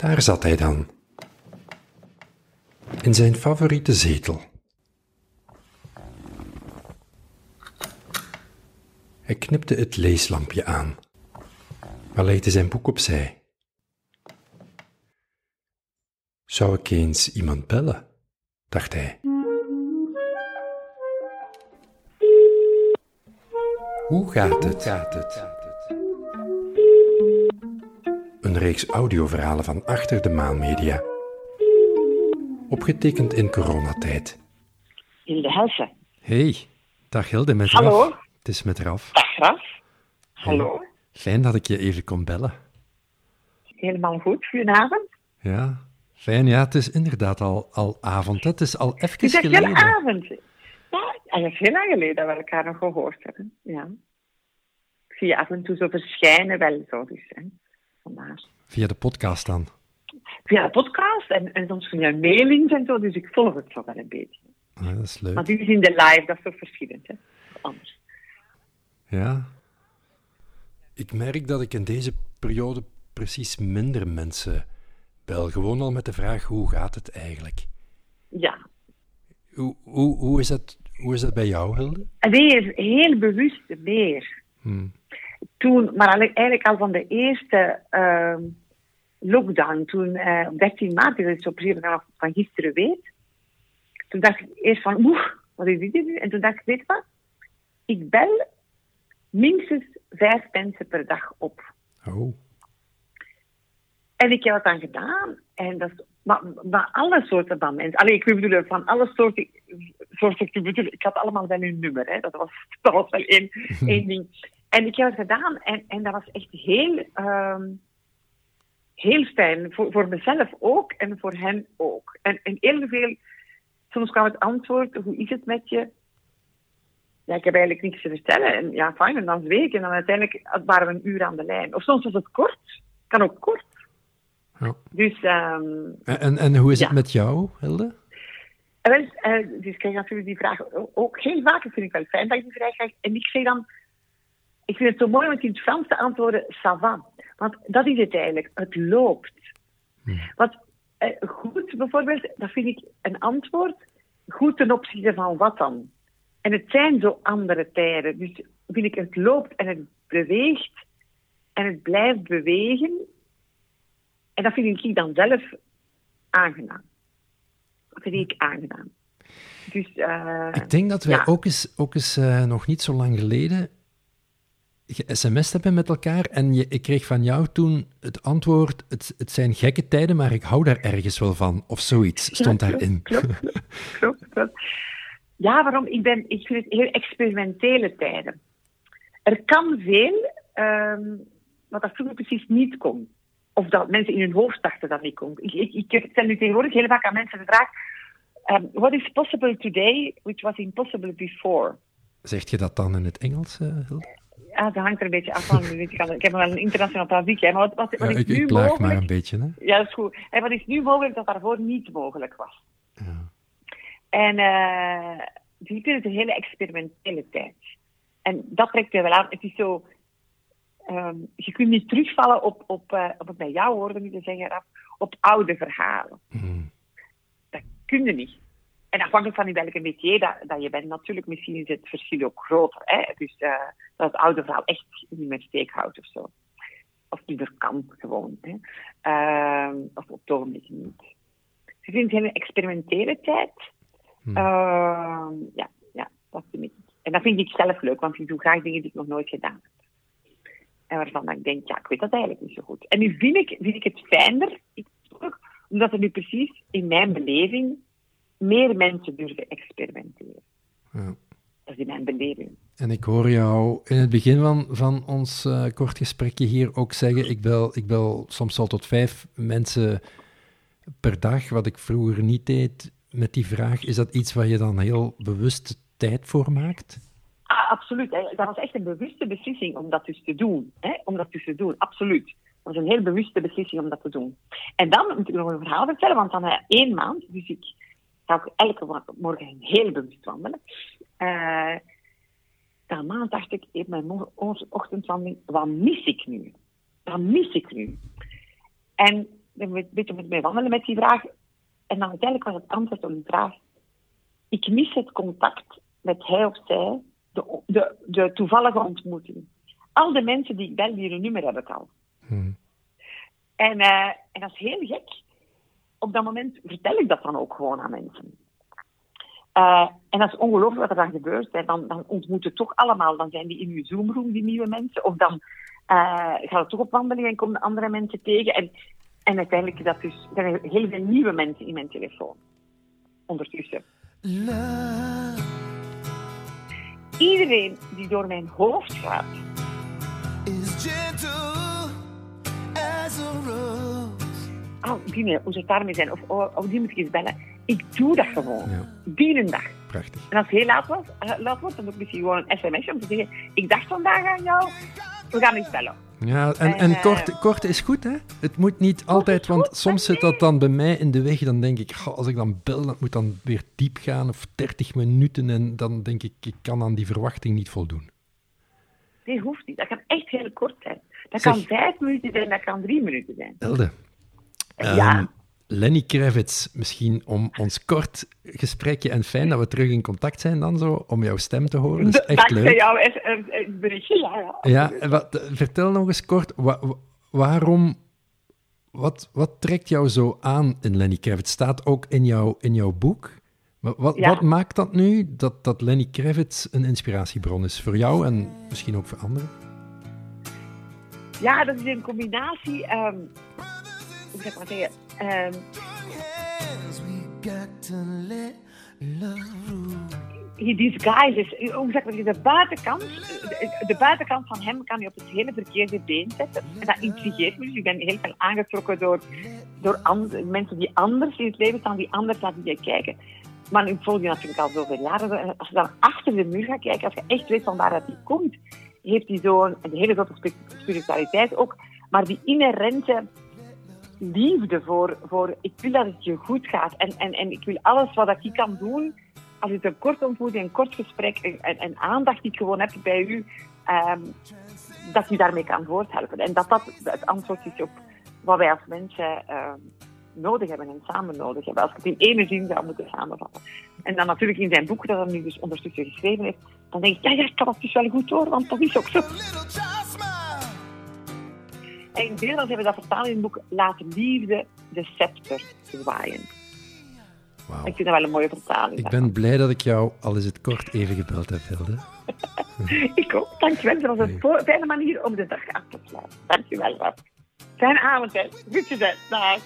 Daar zat hij dan. In zijn favoriete zetel. Hij knipte het leeslampje aan, maar legde zijn boek opzij. Zou ik eens iemand bellen? dacht hij. Hoe gaat het? Gaat het? Een reeks audioverhalen van Achter de Maan Media. Opgetekend in coronatijd. Hilde Helsen. Hey, dag Hilde, met Hallo. Raf. Het is met Raf. Dag Raf. Hallo. Fijn dat ik je even kon bellen. Helemaal goed. Goedenavond. Ja, fijn. Ja, het is inderdaad al, al avond. hè. Het is al even Het is echt geleden. heel avond. Ja, het is heel lang geleden dat we elkaar nog gehoord hebben. Ja. Ik zie je af en toe zo verschijnen wel zo. Dus, hè. Via de podcast dan. Via de podcast en, en soms via mailings en zo. Dus ik volg het zo wel een beetje. Ah, dat is leuk. Maar dit is in de live, dat is toch verschillend. Hè? Anders. Ja. Ik merk dat ik in deze periode precies minder mensen bel. Gewoon al met de vraag, hoe gaat het eigenlijk? Ja. Hoe, hoe, hoe, is, dat, hoe is dat bij jou, Hilde? Weer heel bewust meer. Hmm. Toen, maar eigenlijk al van de eerste ehm, lockdown, toen eh, op 13 maart, dat is op zich nog van gisteren weet, toen dacht ik eerst van, oeh, wat is dit nu? En toen dacht ik, weet je wat, ik bel minstens vijf mensen per dag op. Oh. En ik heb het dan gedaan, en dat is, maar, maar alle soorten van mensen, allee, ik bedoel, van alle soorten, soorten ik bedoel, ik had allemaal wel hun nummer, hè, dat was, dat was wel één, één ding. En ik heb het gedaan, en, en dat was echt heel, ehm, heel fijn, voor, voor mezelf ook, en voor hen ook. En, en heel veel, soms kwam het antwoord, hoe is het met je? Ja, ik heb eigenlijk niks te vertellen. En ja, fijn, en dan zweek. En dan uiteindelijk waren we een uur aan de lijn. Of soms was het kort. Kan ook kort. Ja. Dus, ehm, En, en, en hoe is het met jou, Hilde? en wel, eh, dus ik krijg natuurlijk die vraag ook heel vaak. Dat vind ik wel fijn dat ik die vraag krijg. En ik zeg dan, ik vind het zo mooi om het in het Frans te antwoorden, ça va. Want dat is het eigenlijk. Het loopt. Want eh, goed bijvoorbeeld, dat vind ik een antwoord. Goed ten opzichte van wat dan? En het zijn zo andere tijden. Dus vind ik, het loopt en het beweegt en het blijft bewegen. En dat vind ik dan zelf aangenaam. Dat vind ik aangenaam. Dus, eh, Ik denk dat wij ja. ook eens, ook eens eh, nog niet zo lang geleden ge-sms'd hebben met elkaar en je, ik kreeg van jou toen het antwoord, het, het zijn gekke tijden, maar ik hou daar ergens wel van, of zoiets, stond Ja, daarin. Klopt, klopt. Ja, waarom? Ik, ben, ik vind het heel experimentele tijden. Er kan veel, ehm, wat dat vroeger precies niet kon. Of dat mensen in hun hoofd dachten dat niet kon. Ik, ik, ik stel nu tegenwoordig heel vaak aan mensen de vraag... ehm, what is possible today, which was impossible before? Zegt je dat dan in het Engels, eh, Hilde? Ja, dat hangt er een beetje af van. Ik heb wel een internationaal hè, maar wat, wat, wat Ja, is ik, nu ik mogelijk... maar een beetje, hè? Ja, dat is goed. En wat is nu mogelijk dat daarvoor niet mogelijk was? Ja. En ik vind het een hele experimentele tijd. En dat trekt je wel aan. Het is zo... ehm, je kunt niet terugvallen op, op, eh, op het bij jouw woorden niet te zeggen, op oude verhalen. Hmm. Dat kun je niet. En afhankelijk van in welke métier dat, dat je bent, natuurlijk, misschien is het verschil ook groter. Hè? Dus eh, dat het oude verhaal echt niet meer steek houdt of zo. Of niet meer kan, gewoon. Hè? Ehm, of op het ogenblik niet. Dus ik vind het een experimentele tijd. Ehm, ja, ja, dat vind ik. En dat vind ik zelf leuk, want ik doe graag dingen die ik nog nooit gedaan heb. En waarvan ik denk, ja, ik weet dat eigenlijk niet zo goed. En nu vind ik, vind ik het fijner, ik- omdat er nu precies in mijn beleving meer mensen durven experimenteren. Ja. Dat is in mijn beleving. En ik hoor jou in het begin van, van ons eh, kort gesprekje hier ook zeggen, ik bel, ik bel soms al tot vijf mensen per dag, wat ik vroeger niet deed met die vraag. Is dat iets waar je dan heel bewust tijd voor maakt? Ah, absoluut. hè. Dat was echt een bewuste beslissing om dat dus te doen. Hè? Om dat dus te doen, absoluut. Dat was een heel bewuste beslissing om dat te doen. En dan moet ik nog een verhaal vertellen, want dan na één maand, dus ik ga ook elke morgen heel bewust wandelen. Eh na een maand dacht ik in mijn ochtendwandeling, wat mis ik nu? Wat mis ik nu? En een beetje met mij wandelen met die vraag. En dan uiteindelijk was het antwoord op die vraag. Ik mis het contact met hij of zij, de, de, de toevallige ontmoeting. Al de mensen die ik bel, die een nummer heb ik al. Hmm. En, uh, en dat is heel gek. Op dat moment vertel ik dat dan ook gewoon aan mensen. Uh, en dat is ongelooflijk wat er dan gebeurt. Hè. Dan, dan ontmoeten toch allemaal, dan zijn die in je Zoomroom, die nieuwe mensen. Of dan uh, gaan we toch op wandeling en komen andere mensen tegen. En, en uiteindelijk dat dus, er zijn heel veel nieuwe mensen in mijn telefoon. Ondertussen. Love. Iedereen die door mijn hoofd gaat. Hoe zou het daarmee zijn? Of oh, oh, die moet ik eens bellen. Ik doe dat gewoon. Ja. Die een dag. Prachtig. En als het heel laat, was, uh, laat wordt, dan moet ik misschien gewoon een sms'je om te zeggen: Ik dacht vandaag aan jou, we gaan eens bellen. Ja, en, en, en uh, kort, kort is goed, hè? Het moet niet altijd, want goed, soms zit dat dan bij mij in de weg. Dan denk ik, als ik dan bel, dat moet dan weer diep gaan of 30 minuten. En dan denk ik, ik kan aan die verwachting niet voldoen. Nee, hoeft niet. Dat kan echt heel kort zijn. Dat zeg, kan vijf minuten zijn, dat kan drie minuten zijn. Elde. Ja. Um, Lenny Kravitz, misschien om ons kort gesprekje en fijn dat we terug in contact zijn dan zo, om jouw stem te horen. Dat is echt Dankzij leuk. jou berichtje, ja. Ja, ja wat, vertel nog eens kort, wa, waarom, wat, wat trekt jou zo aan in Lenny Kravitz? Staat ook in, jou, in jouw boek. Wat, ja. wat maakt dat nu, dat, dat Lenny Kravitz een inspiratiebron is voor jou en misschien ook voor anderen? Ja, dat is een combinatie... Um, hoe zeg maar zeggen Um, he disguises. Hoe zeg je, de buitenkant, de buitenkant van hem kan je op het hele verkeerde been zetten. En dat intrigeert me. Dus ik ben heel veel aangetrokken door, door mensen die anders in het leven staan, die anders naar die kijken. Maar ik volg je natuurlijk al zoveel jaren. Als je dan achter de muur gaat kijken, als je echt weet van waar dat hij komt, heeft hij zo'n hele grote spiritualiteit ook. Maar die inherente liefde voor, voor ik wil dat het je goed gaat. En, en, en ik wil alles wat ik kan doen, als het een kort ontmoeting, een kort gesprek, en, en aandacht die ik gewoon heb bij u, um, dat je daarmee kan voorthelpen. En dat dat het antwoord is op wat wij als mensen um, nodig hebben en samen nodig hebben. Als ik het in één zin zou moeten samenvatten. En dan natuurlijk in zijn boek, dat hij nu dus ondertussen geschreven heeft, dan denk ik, ja, ja, kan dat dus wel goed door, want dat is ook zo. En Nederlands hebben we dat vertaald in het boek Laat liefde de scepter zwaaien. Wow. Ik vind dat wel een mooie vertaling. Ik ben blij dat ik jou, al is het kort, even gebeld heb, Hilde. ik ook. Dankjewel. Dat was een nee. fijne manier om de dag af te sluiten. Dankjewel, Raf. Fijne avond, hè. Goed gedaan. Dag.